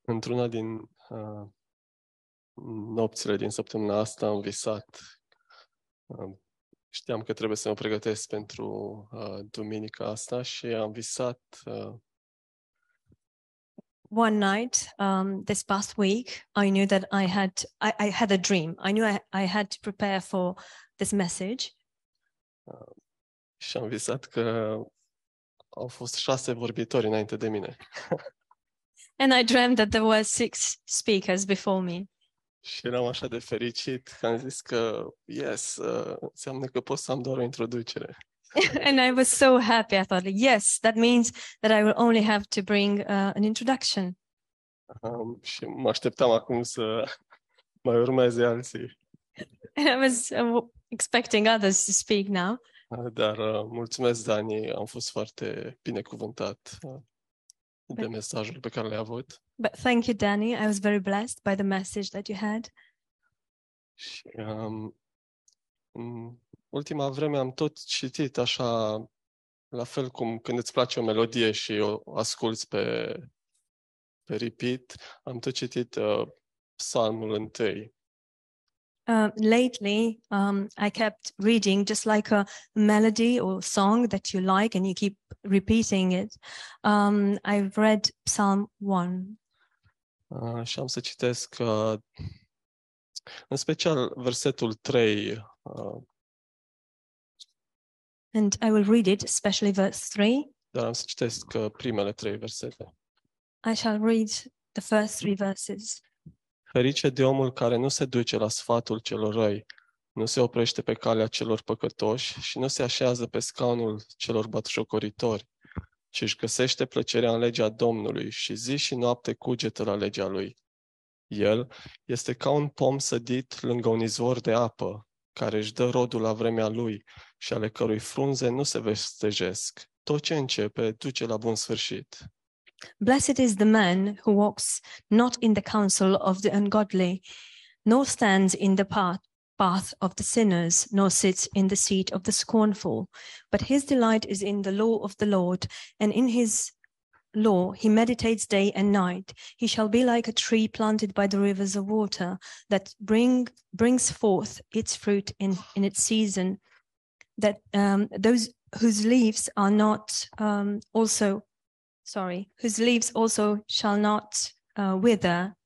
într-una din uh, nopțile din săptămâna asta am visat. Uh, știam că trebuie să mă pregătesc pentru uh, duminica asta și am visat uh, One night, um, this past week, I knew that I had I, I had a dream. I knew I, I had to prepare for this message, și am visat că au fost șase vorbitori înainte de mine. and I dreamt that there were six speakers before me. Și eram așa de fericit că am zis că, yes, uh, înseamnă că pot să am doar o introducere. and I was so happy. I thought, yes, that means that I will only have to bring uh, an introduction. Um, și mă așteptam acum să mai urmeze alții. And I was uh, expecting others to speak now. Uh, Dar uh, mulțumesc, Dani, am fost foarte binecuvântat uh, de mesajul pe care l-ai avut. But thank you, Danny. I was very blessed by the message that you had. Și um, în ultima vreme am tot citit așa, la fel cum când îți place o melodie și o asculți pe, pe repeat, am tot citit uh, psalmul întâi. Uh, lately, um, I kept reading just like a melody or song that you like and you keep repeating it. Um, I've read Psalm 1. Uh, și am să citesc uh, în special versetul 3. Uh, And I will read it, especially verse 3. dar am să citesc uh, primele trei versete. I shall read the first three verses. Ferice de omul care nu se duce la sfatul celor răi, nu se oprește pe calea celor păcătoși și nu se așează pe scaunul celor batjocoritori, ci își găsește plăcerea în legea Domnului și zi și noapte cugetă la legea lui. El este ca un pom sădit lângă un izvor de apă, care își dă rodul la vremea lui și ale cărui frunze nu se vestejesc. Tot ce începe duce la bun sfârșit. Blessed is the man who walks not in the counsel of the ungodly, nor stands in the path, path of the sinners, nor sits in the seat of the scornful. But his delight is in the law of the Lord, and in his law he meditates day and night. He shall be like a tree planted by the rivers of water that bring brings forth its fruit in, in its season. That um, those whose leaves are not um, also sorry, whose leaves also shall not uh, wither,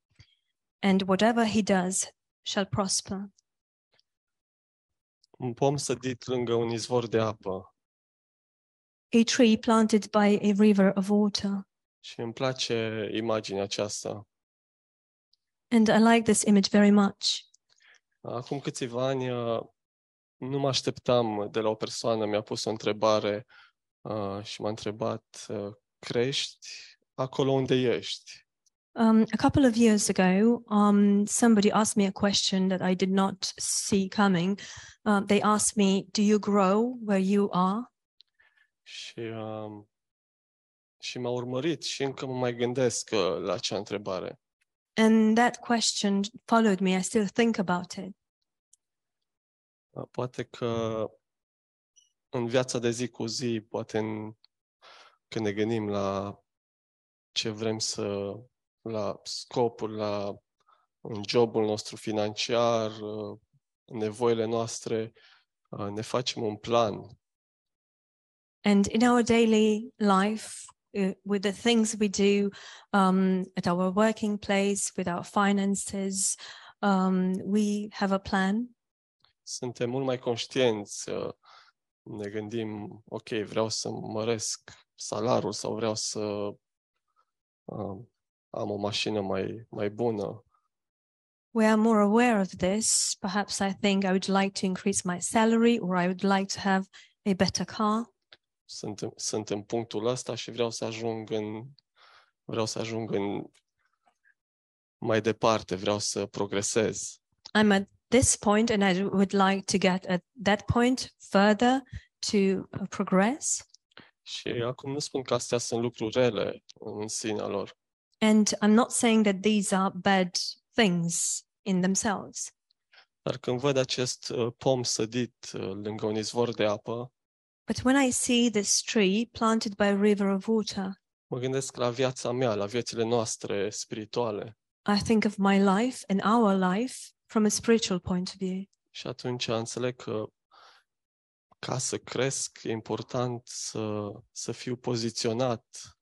and whatever he does shall prosper. Un pom sădit lângă un izvor de apă. A tree planted by a river of water. Și îmi place imaginea aceasta. And I like this image very much. Acum câțiva ani uh, nu mă așteptam de la o persoană, mi-a pus o întrebare uh, și m-a întrebat, uh, crești acolo unde ești? Um, a couple of years ago, um, somebody asked me a question that I did not see coming. Uh, they asked me, Do you grow where you are? Și, uh, și m-a urmărit și încă mă mai gândesc uh, la acea întrebare. And that question followed me. I still think about it. Uh, Poate că în viața de zi cu zi, poate în, când ne gândim la ce vrem să, la scopul, la în jobul nostru financiar, uh, nevoile noastre, uh, ne facem un plan. And in our daily life, uh, with the things we do um, at our working place, with our finances, um, we have a plan. Suntem mult mai conștienți, uh, ne gândim, ok, vreau să măresc salarul sau vreau să uh, am o mașină mai, mai bună. We are more aware of this. Perhaps I think I would like to increase my salary or I would like to have a better car. Sunt, sunt în punctul ăsta și vreau să ajung în vreau să ajung în mai departe, vreau să progresez. I'm at this point and I would like to get at that point further to progress. Și acum nu spun că astea sunt lucruri rele în sinea lor, And I'm not saying that these are bad things in themselves. dar când văd acest uh, pom sădit uh, lângă un izvor de apă, But when I see this tree planted by a river of water, Mă gândesc la viața mea, la viețile noastre spirituale. I think of my life and our life from a spiritual point of view. Și atunci înțeleg că ca să cresc, e important să, să fiu poziționat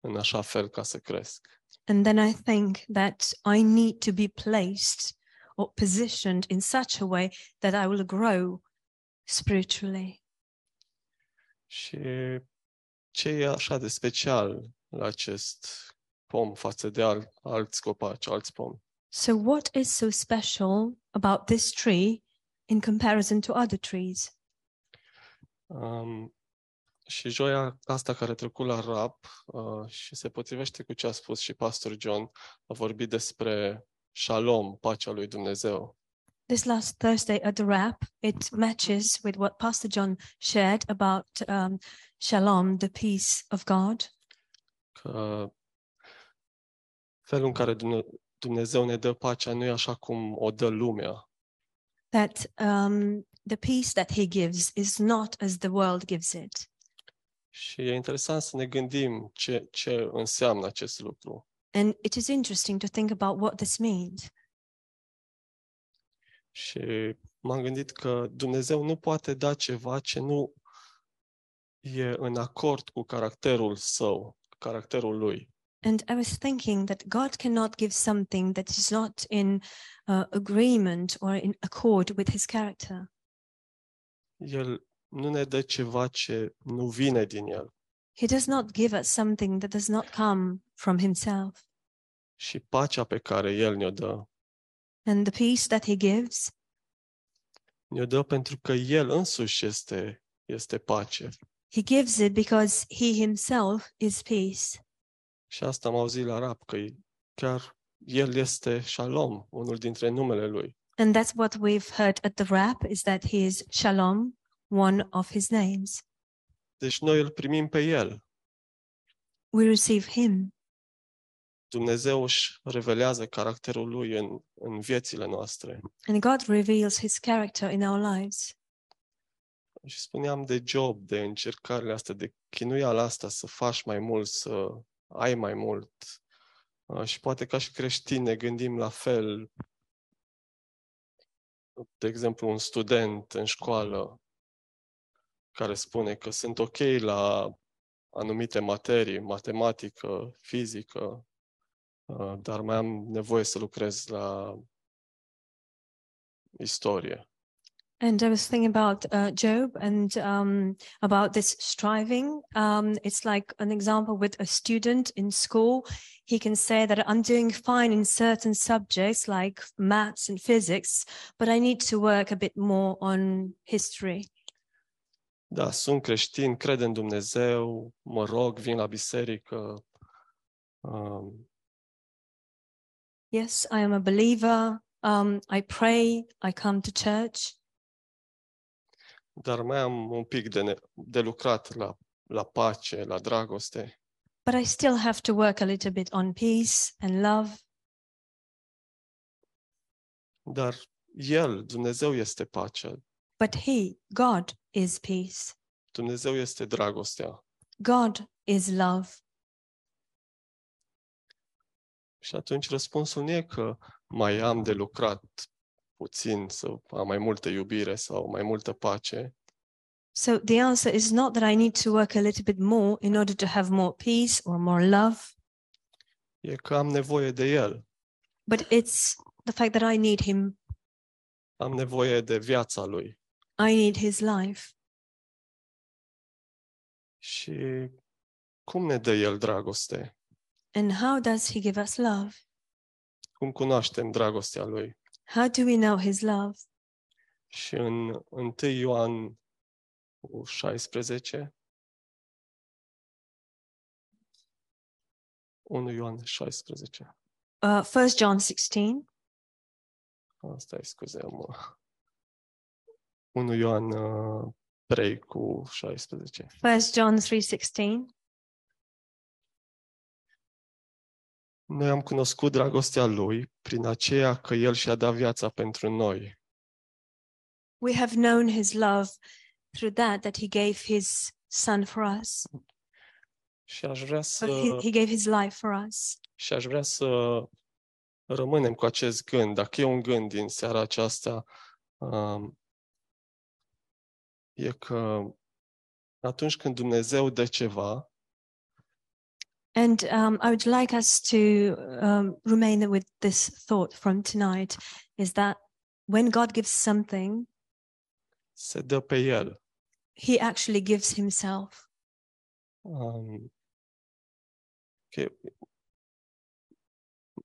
în așa fel ca să cresc. And then I think that I need to be placed or positioned in such a way that I will grow spiritually. Și ce e așa de special la acest pom față de al, alți copaci, alți pomi? So, what is so special about this tree in comparison to other trees? Um, și joia asta care a trecut la rap uh, și se potrivește cu ce a spus și pastor John, a vorbit despre shalom, pacea lui Dumnezeu. This last Thursday at the wrap, it matches with what Pastor John shared about um, shalom, the peace of God. Că felul în care Dumne- Dumnezeu ne dă pacea nu e așa cum o dă lumea. That um, the peace that He gives is not as the world gives it. Și e interesant să ne gândim ce, ce înseamnă acest lucru. And it is interesting to think about what this means. Și m-am gândit că Dumnezeu nu poate da ceva ce nu e în acord cu caracterul său, caracterul lui. And I was thinking that God cannot give something that is not in uh, agreement or in accord with His character. El nu ne dă ceva ce nu vine din el. He does not give us something that does not come from Himself. Și pacea pe care el ne-o dă, And the peace that He gives ne-o dă pentru că el însuși este, este pace. He gives it because He Himself is peace. Și asta am auzit la rap, că e- chiar el este Shalom, unul dintre numele lui. And that's what we've heard at the wrap is that He is Shalom, one of His names. Deci noi îl primim pe el. We receive Him. Dumnezeu își revelează caracterul lui în, în viețile noastre. And God reveals His character in our lives. Și spuneam de job, de încercările astea, de chinuiala asta, să faci mai mult, să ai mai mult. Uh, Și poate ca și creștini ne gândim la fel. De exemplu, un student în școală care spune că sunt ok la anumite materii, matematică, fizică, uh, dar mai am nevoie să lucrez la istorie. And I was thinking about uh, Job and um, about this striving. Um, it's like an example with a student in school. He can say that I'm doing fine in certain subjects like maths and physics, but I need to work a bit more on history. Da, sunt creștin, cred în Dumnezeu, mă rog, vin la biserică, um, Yes, I am a believer. Um, I pray. I come to church, dar mai am un pic de, ne- de lucrat la, la pace, la dragoste. but I still have to work a little bit on peace and love. Dar El, Dumnezeu este pacea, But He, God, is peace. Dumnezeu este dragostea. God is love. Și atunci răspunsul nu e că mai am de lucrat puțin să am mai multă iubire sau mai multă pace, So the answer is not that I need to work a little bit more in order to have more peace or more love, e că am nevoie de El, but it's the fact that I need Him. am nevoie de viața Lui. I need His life. Și cum ne dă El dragoste? And how does He give us love? Cum cunoaștem dragostea Lui? How do we know His love? Și în 1 Ioan cu 16, 1 Ioan 16, Uh, 1 John 16. asta e, scuze, mă. 1 Ioan uh, 3 cu 16. 1 John 3:16. Noi am cunoscut dragostea Lui prin aceea că El și-a dat viața pentru noi. We have known His love through that that He gave His Son for us. Și aș vrea but să he, he gave his life for us. și aș vrea să rămânem cu acest gând. Dacă e un gând din seara aceasta, um, e că atunci când Dumnezeu dă ceva, And um, I would like us to um, remain with this thought from tonight is that when God gives something, dă pe El. he actually gives himself. Um, că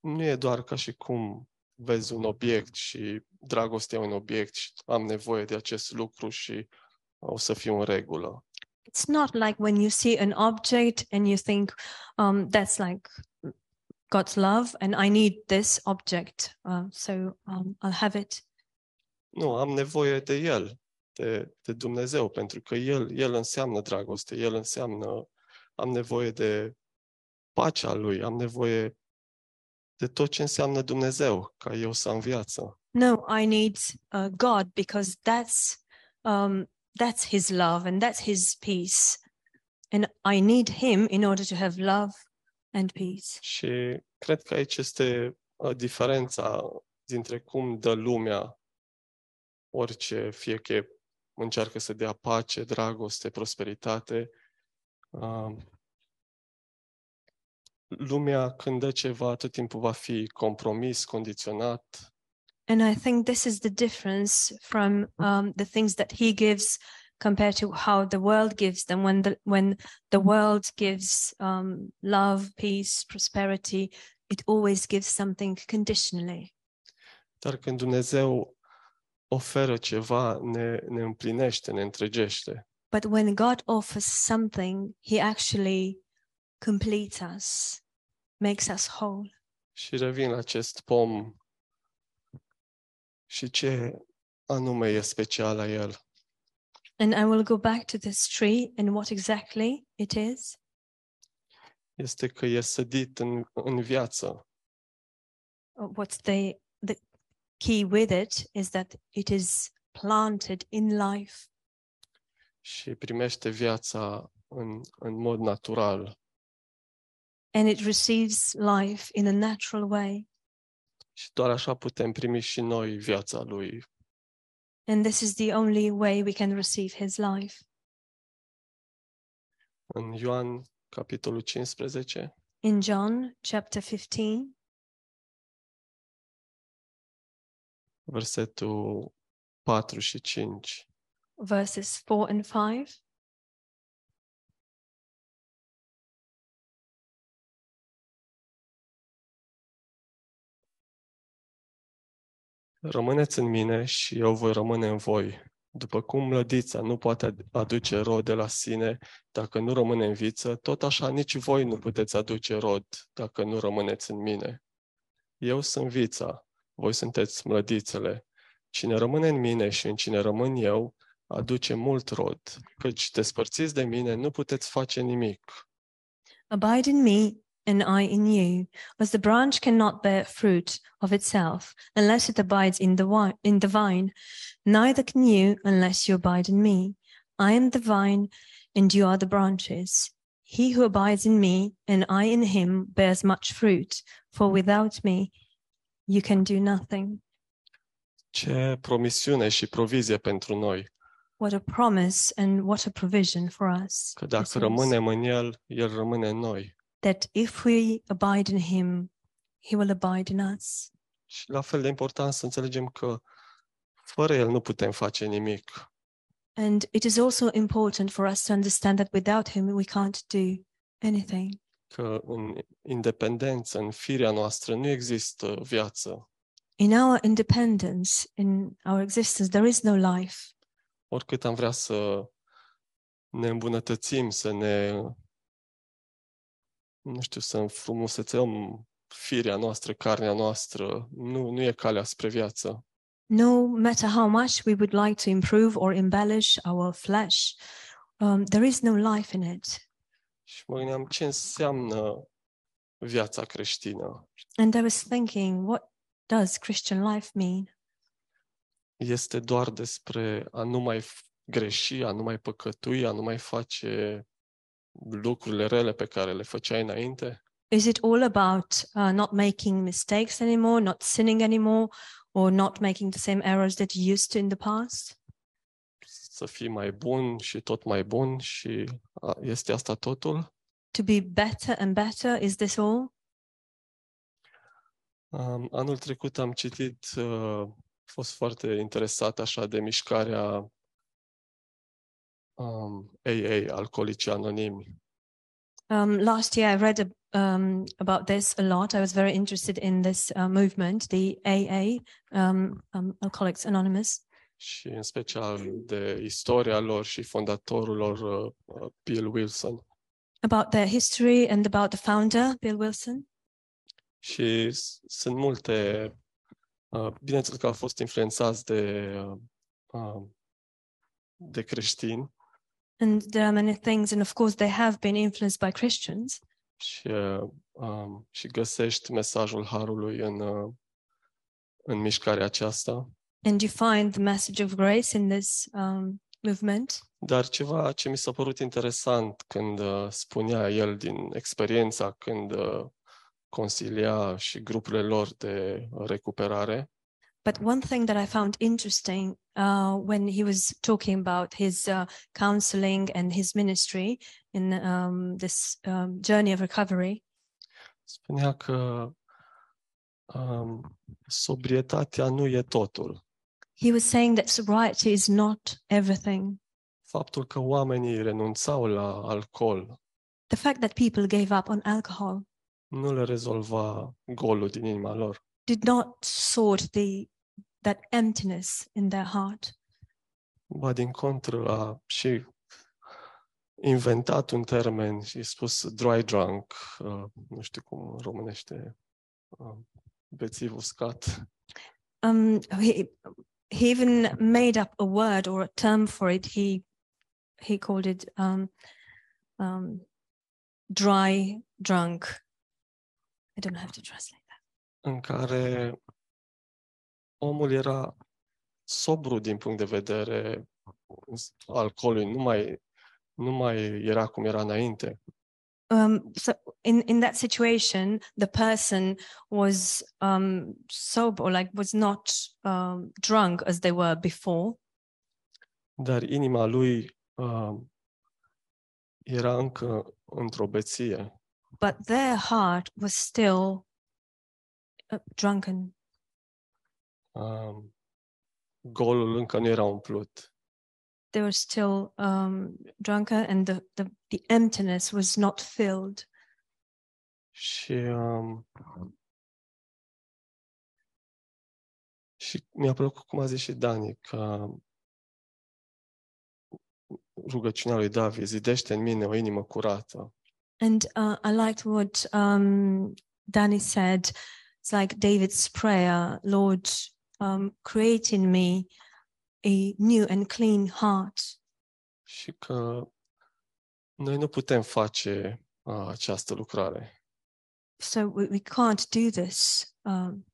nu e doar ca și cum vezi un obiect și dragostea un obiect și am nevoie de acest lucru și o să fiu în regulă. It's not like when you see an object and you think um, that's like God's love and I need this object, uh, so um, I'll have it. Nu, am nevoie de El, de, de Dumnezeu, pentru că El, El înseamnă dragoste, El înseamnă, am nevoie de pacea Lui, am nevoie de tot ce înseamnă Dumnezeu, ca eu să am viață. No, I need uh, God because that's um, that's His love and that's His peace, and I need Him in order to have love and peace. Și cred că aici este uh, diferența dintre cum dă lumea orice, fie că încearcă să dea pace, dragoste, prosperitate. Uh, lumea când dă ceva, tot timpul va fi compromis, condiționat, And I think this is the difference from um, the things that He gives compared to how the world gives them. When the when the world gives um, love, peace, prosperity, it always gives something conditionally. Dar când Dumnezeu oferă ceva, ne, ne împlinește, ne întregește. But when God offers something, He actually completes us, makes us whole. Și revin la acest pom și ce anume e special la el. And I will go back to this tree and what exactly it is. Este că e sădit în, în viață. Uh, What's the the key with it is that it is planted in life și primește viața în, în mod natural. and it receives life in a natural way. Și doar așa putem primi și noi viața lui. And this is the only way we can receive his life. În Ioan, capitolul 15, In John chapter 15, versetul 4 și 5. verses 4 and 5. Rămâneți în mine și eu voi rămâne în voi. După cum lădița nu poate ad- aduce rod de la sine dacă nu rămâne în viță, tot așa nici voi nu puteți aduce rod dacă nu rămâneți în mine. Eu sunt vița, voi sunteți mlădițele. Cine rămâne în mine și în cine rămân eu, aduce mult rod, căci despărțiți de mine nu puteți face nimic. Abide in me, and I in you, as the branch cannot bear fruit of itself unless it abides in the, in the vine, neither can you unless you abide in me. I am the vine, and you are the branches. He who abides in me, and I in him, bears much fruit, for without me you can do nothing. Ce promisiune și provizie pentru noi, What a promise and what a provision for us. că this dacă is. rămânem în El, El rămâne în noi. That if we abide in him, he will abide in us. Și la fel de important să înțelegem că fără El nu putem face nimic. And it is also important for us to understand that without him, we can't do anything. Că în independență, în firea noastră, nu există viață. In our independence, in our existence, there is no life. Oricât am vrea să ne îmbunătățim, să ne, nu știu, să înfrumusețăm firea noastră, carnea noastră, nu, nu e calea spre viață. No matter how much we would like to improve or embellish our flesh, um, there is no life in it. Și mă gândeam ce înseamnă viața creștină. And I was thinking, what does Christian life mean? Este doar despre a nu mai f- greși, a nu mai păcătui, a nu mai face lucrurile rele pe care le făceai înainte? Is it all about uh, not making mistakes anymore, not sinning anymore, or not making the same errors that you used to in the past? Să fii mai bun și tot mai bun și a, este asta totul? To be better and better? Is this all? Um, anul trecut am citit, uh, a fost foarte interesat așa de mișcarea um, AA, Alcoolici Anonimi. Um, last year, I read ab- um, about this a lot. I was very interested in this uh, movement, the AA, um, um, Alcoholics Anonymous, și în special de istoria lor și fondatorul lor uh, uh, Bill Wilson. about their history and about the founder, Bill Wilson. Și sunt multe, uh, bineînțeles că au fost influențați de, uh, uh, de creștini And there are many things, and of course, they have been influenced by Christians. și, uh, um, și găsești mesajul Harului în, uh, în mișcarea aceasta. And you find the message of grace in this um, movement. Dar ceva ce mi s-a părut interesant când uh, spunea el din experiența când uh, consilia și grupurile lor de recuperare, But one thing that I found interesting uh, when he was talking about his uh, counseling and his ministry in um, this um, journey of recovery, spunea că um, sobrietatea nu e totul. he was saying that sobriety is not everything. Faptul că oamenii renunțau la alcool The fact that people gave up on alcohol nu le rezolva golul din inima lor. did not sort the that emptiness in their heart. Ba din contră a și inventat un termen și spus dry drunk, uh, nu știu cum în românește, uh, bețiv uscat. Um, he he even made up a word or a term for it. He he called it um, um, dry drunk. I don't have to translate that. în care omul era sobru din punct de vedere alcoolului, nu mai, nu mai era cum era înainte. Um, so in in that situation, the person was um, sober, or like was not um, drunk as they were before, Dar inima lui uh, era încă într-o beție. but their heart was still uh, drunken. Uh, golul încă nu era umplut. they were still um, drunken and the, the, the emptiness was not filled. Și, um, și mi-a plăcut cum a zis și Dani, că rugăciunea lui David, zidește în mine o inimă curată. And uh, I liked what um, Danny said. It's like David's prayer Lord, um, create in me a new and clean heart. Și că noi nu putem face uh, această lucrare. So we, we can't do this um,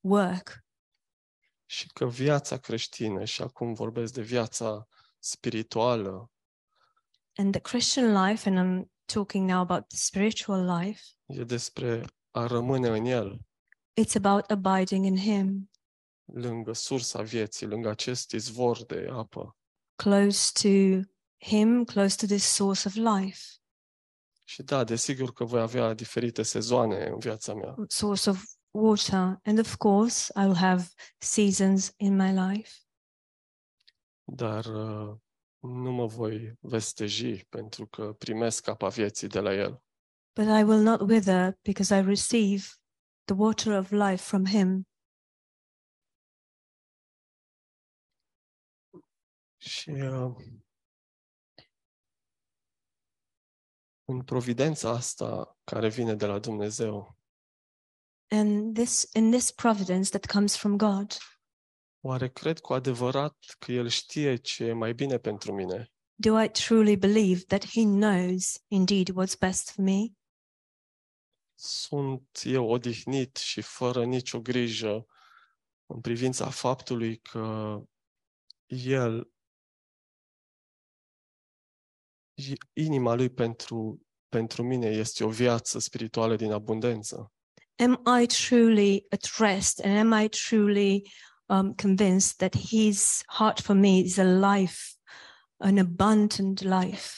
work. Și că viața creștină, și acum vorbesc de viața spirituală, And the Christian life, and I'm talking now about the spiritual life, e despre a rămâne în El, it's about abiding in Him, lângă sursa vieții, lângă acest izvor de apă. close to Him, close to this source of life. Și da, desigur că voi avea diferite sezoane în viața mea, source of water. And of course, I will have seasons in my life, dar uh, nu mă voi vesteji pentru că primesc apa vieții de la El. but I will not wither because I receive the water of life from Him. Și uh, în providența asta care vine de la Dumnezeu, And this, in this providence that comes from God, oare cred cu adevărat că El știe ce e mai bine pentru mine? do I truly believe that He knows indeed what's best for me? Sunt eu odihnit și fără nicio grijă în privința faptului că El inima lui pentru, pentru mine este o viață spirituală din abundență. Am I truly at rest and am I truly um, convinced that his heart for me is a life, an abundant life?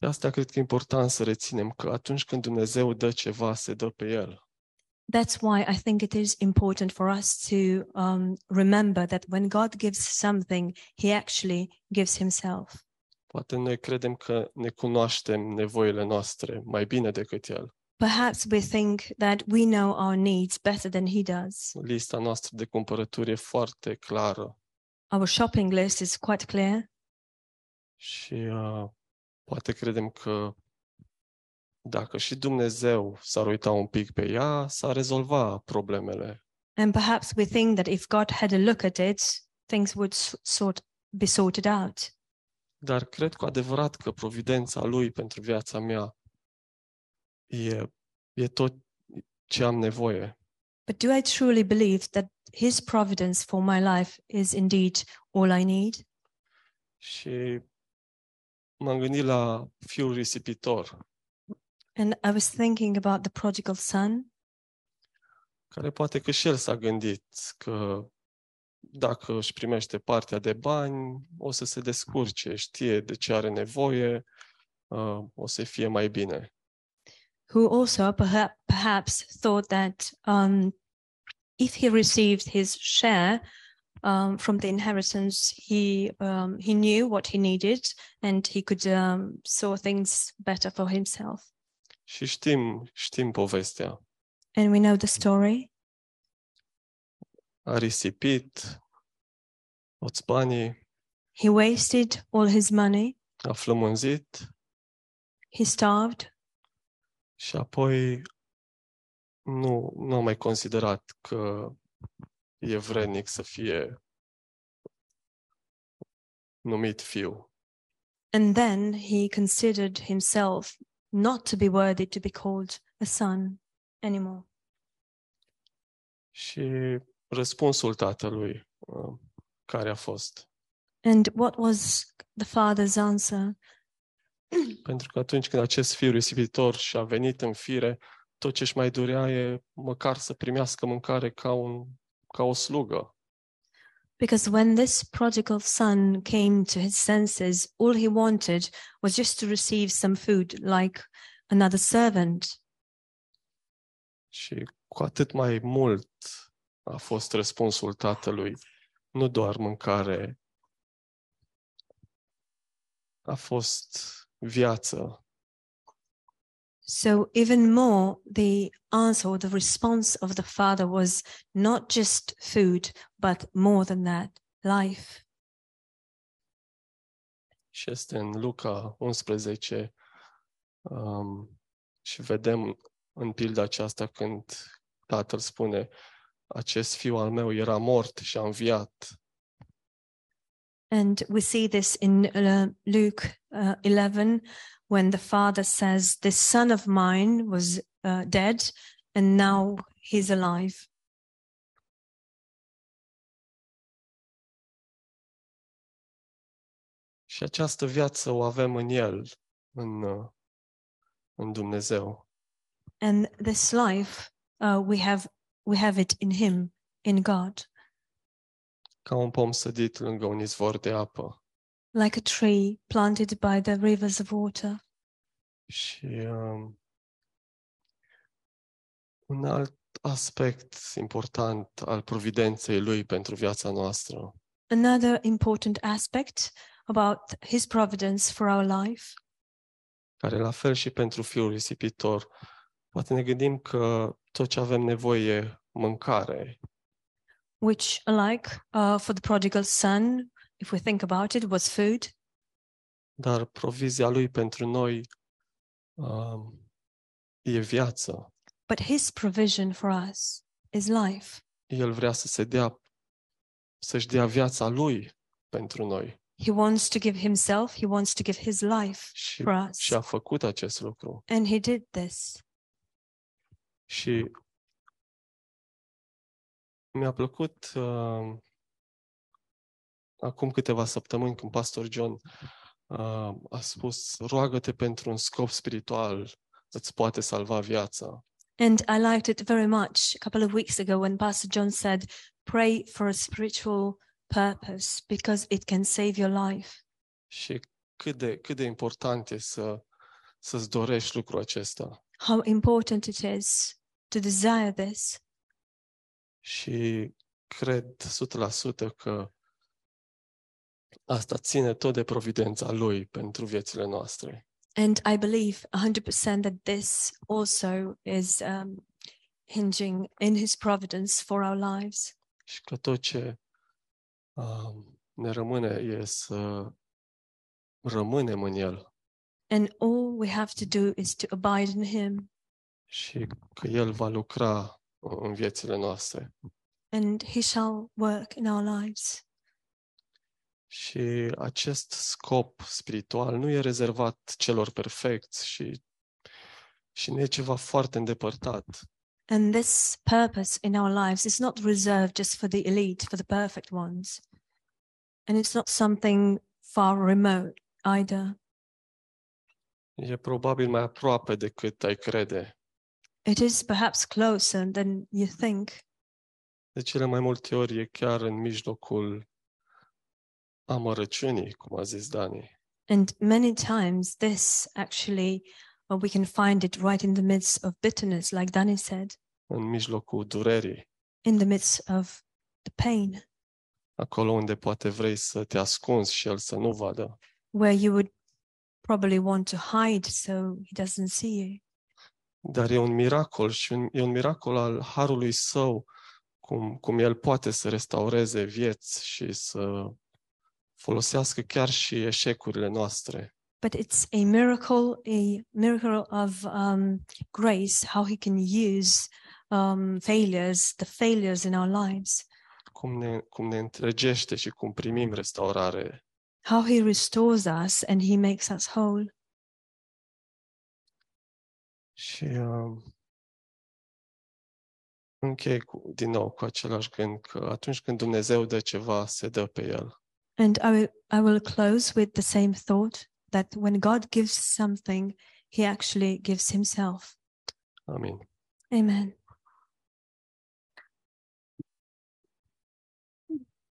De asta cred că e important să reținem că atunci când Dumnezeu dă ceva, se dă pe El. That's why I think it is important for us to um, remember that when God gives something, he actually gives himself. Poate noi credem că ne cunoaștem nevoile noastre mai bine decât El. Perhaps we think that we know our needs better than he does. Lista noastră de cumpărături e foarte clară Our shopping list is quite clear, și uh, poate credem că dacă și Dumnezeu s-ar uita un pic pe ea, s-ar rezolva problemele. and perhaps we think that if God had a look at it, things would s- sort be sorted out. Dar cred cu adevărat că providența Lui pentru viața mea e, e tot ce am nevoie. But do I truly believe that his providence for my life is indeed all I need? Și m-am gândit la fiul risipitor, And I was thinking about the prodigal son, care poate că și el s-a gândit că dacă își primește partea de bani, o să se descurce, știe de ce are nevoie, uh, o să fie mai bine. who also perhaps, perhaps thought that um, if he received his share um, from the inheritance, he um, he knew what he needed and he could um, saw things better for himself. Și știm, știm povestea. And we know the story. A risipit toți banii, He wasted all his money. a flămânzit He starved, și apoi nu, nu am mai considerat că e vrednic să fie numit fiu. and then he considered himself not to be worthy to be called a son anymore. Și răspunsul tatălui, uh, care a fost? And what was the father's answer? Pentru că atunci când acest fiu risipitor și-a venit în fire, tot ce își mai dorea e măcar să primească mâncare ca, un, ca o slugă. Because when this prodigal son came to his senses, all he wanted was just to receive some food like another servant. Și cu atât mai mult a fost răspunsul tatălui, nu doar mâncare, a fost viață, So, even more, the answer or the response of the father was not just food, but more than that, life. și este în Luca 11 um, și vedem în pilda aceasta când tatăl spune acest fiu al meu era mort și a înviat. And we see this in uh, Luke uh, 11 when the father says, This son of mine was uh, dead and now he's alive. Și această viață o avem în El, în, uh, în Dumnezeu. And this life uh, we have we have it in him, in God, Ca un pom sădit lângă un izvor de apă. Like a tree planted by the rivers of water. Și um, un alt aspect important al providenței Lui pentru viața noastră. Another important aspect about his providence for our life. Care la fel și pentru fiul risipitor, poate ne gândim că tot ce avem nevoie e mâncare, which alike uh, for the prodigal son, if we think about it, was food, dar provizia lui pentru noi um, e viață. but his provision for us is life. El vrea să se dea, să-și dea viața lui pentru noi He wants to give himself, he wants to give his life și, for us. și a făcut acest lucru. And he did this. Și mi-a plăcut uh, acum câteva săptămâni când pastor John uh, a spus roagă-te pentru un scop spiritual, îți poate salva viața. And I liked it very much a couple of weeks ago when Pastor John said, Pray for a spiritual purpose because it can save your life. Și cât de, cât de important e să, să-ți dorești lucrul acesta. How important it is to desire this. Și cred 100% că asta ține tot de providența Lui pentru viețile noastre. And I believe 100% that this also is um, hinging in His providence for our lives. Și că tot ce um, ne rămâne e să rămânem în El And all we have to do is to abide in Him, și că El va lucra în viețile noastre. and He shall work in our lives. Și acest scop spiritual nu e rezervat celor perfecți și, și nu e ceva foarte îndepărtat. And this purpose in our lives is not reserved just for the elite, for the perfect ones. And it's not something far remote either. E probabil mai aproape decât ai crede. It is perhaps closer than you think. De cele mai multe ori e chiar în mijlocul amărăciunii, cum a zis Dani. And many times, this actually, well, we can find it right in the midst of bitterness, like Danny said, În mijlocul durerii, in the midst of the pain, acolo unde poate vrei să te ascunzi și El să nu vadă. where you would probably want to hide so he doesn't see you. Dar e un miracol și un, e un miracol al harului său, cum, cum el poate să restaureze vieți și să folosească chiar și eșecurile noastre. But it's a miracle, a miracle of um, grace, how he can use um, failures, the failures in our lives, Cum ne, cum ne întregește și cum primim restaurare. how he restores us and he makes us whole. Și uh, închei cu, din nou cu același gând că atunci când Dumnezeu dă ceva, se dă pe El. And I will, I will close with the same thought that when God gives something, he actually gives himself. Amen. Amen.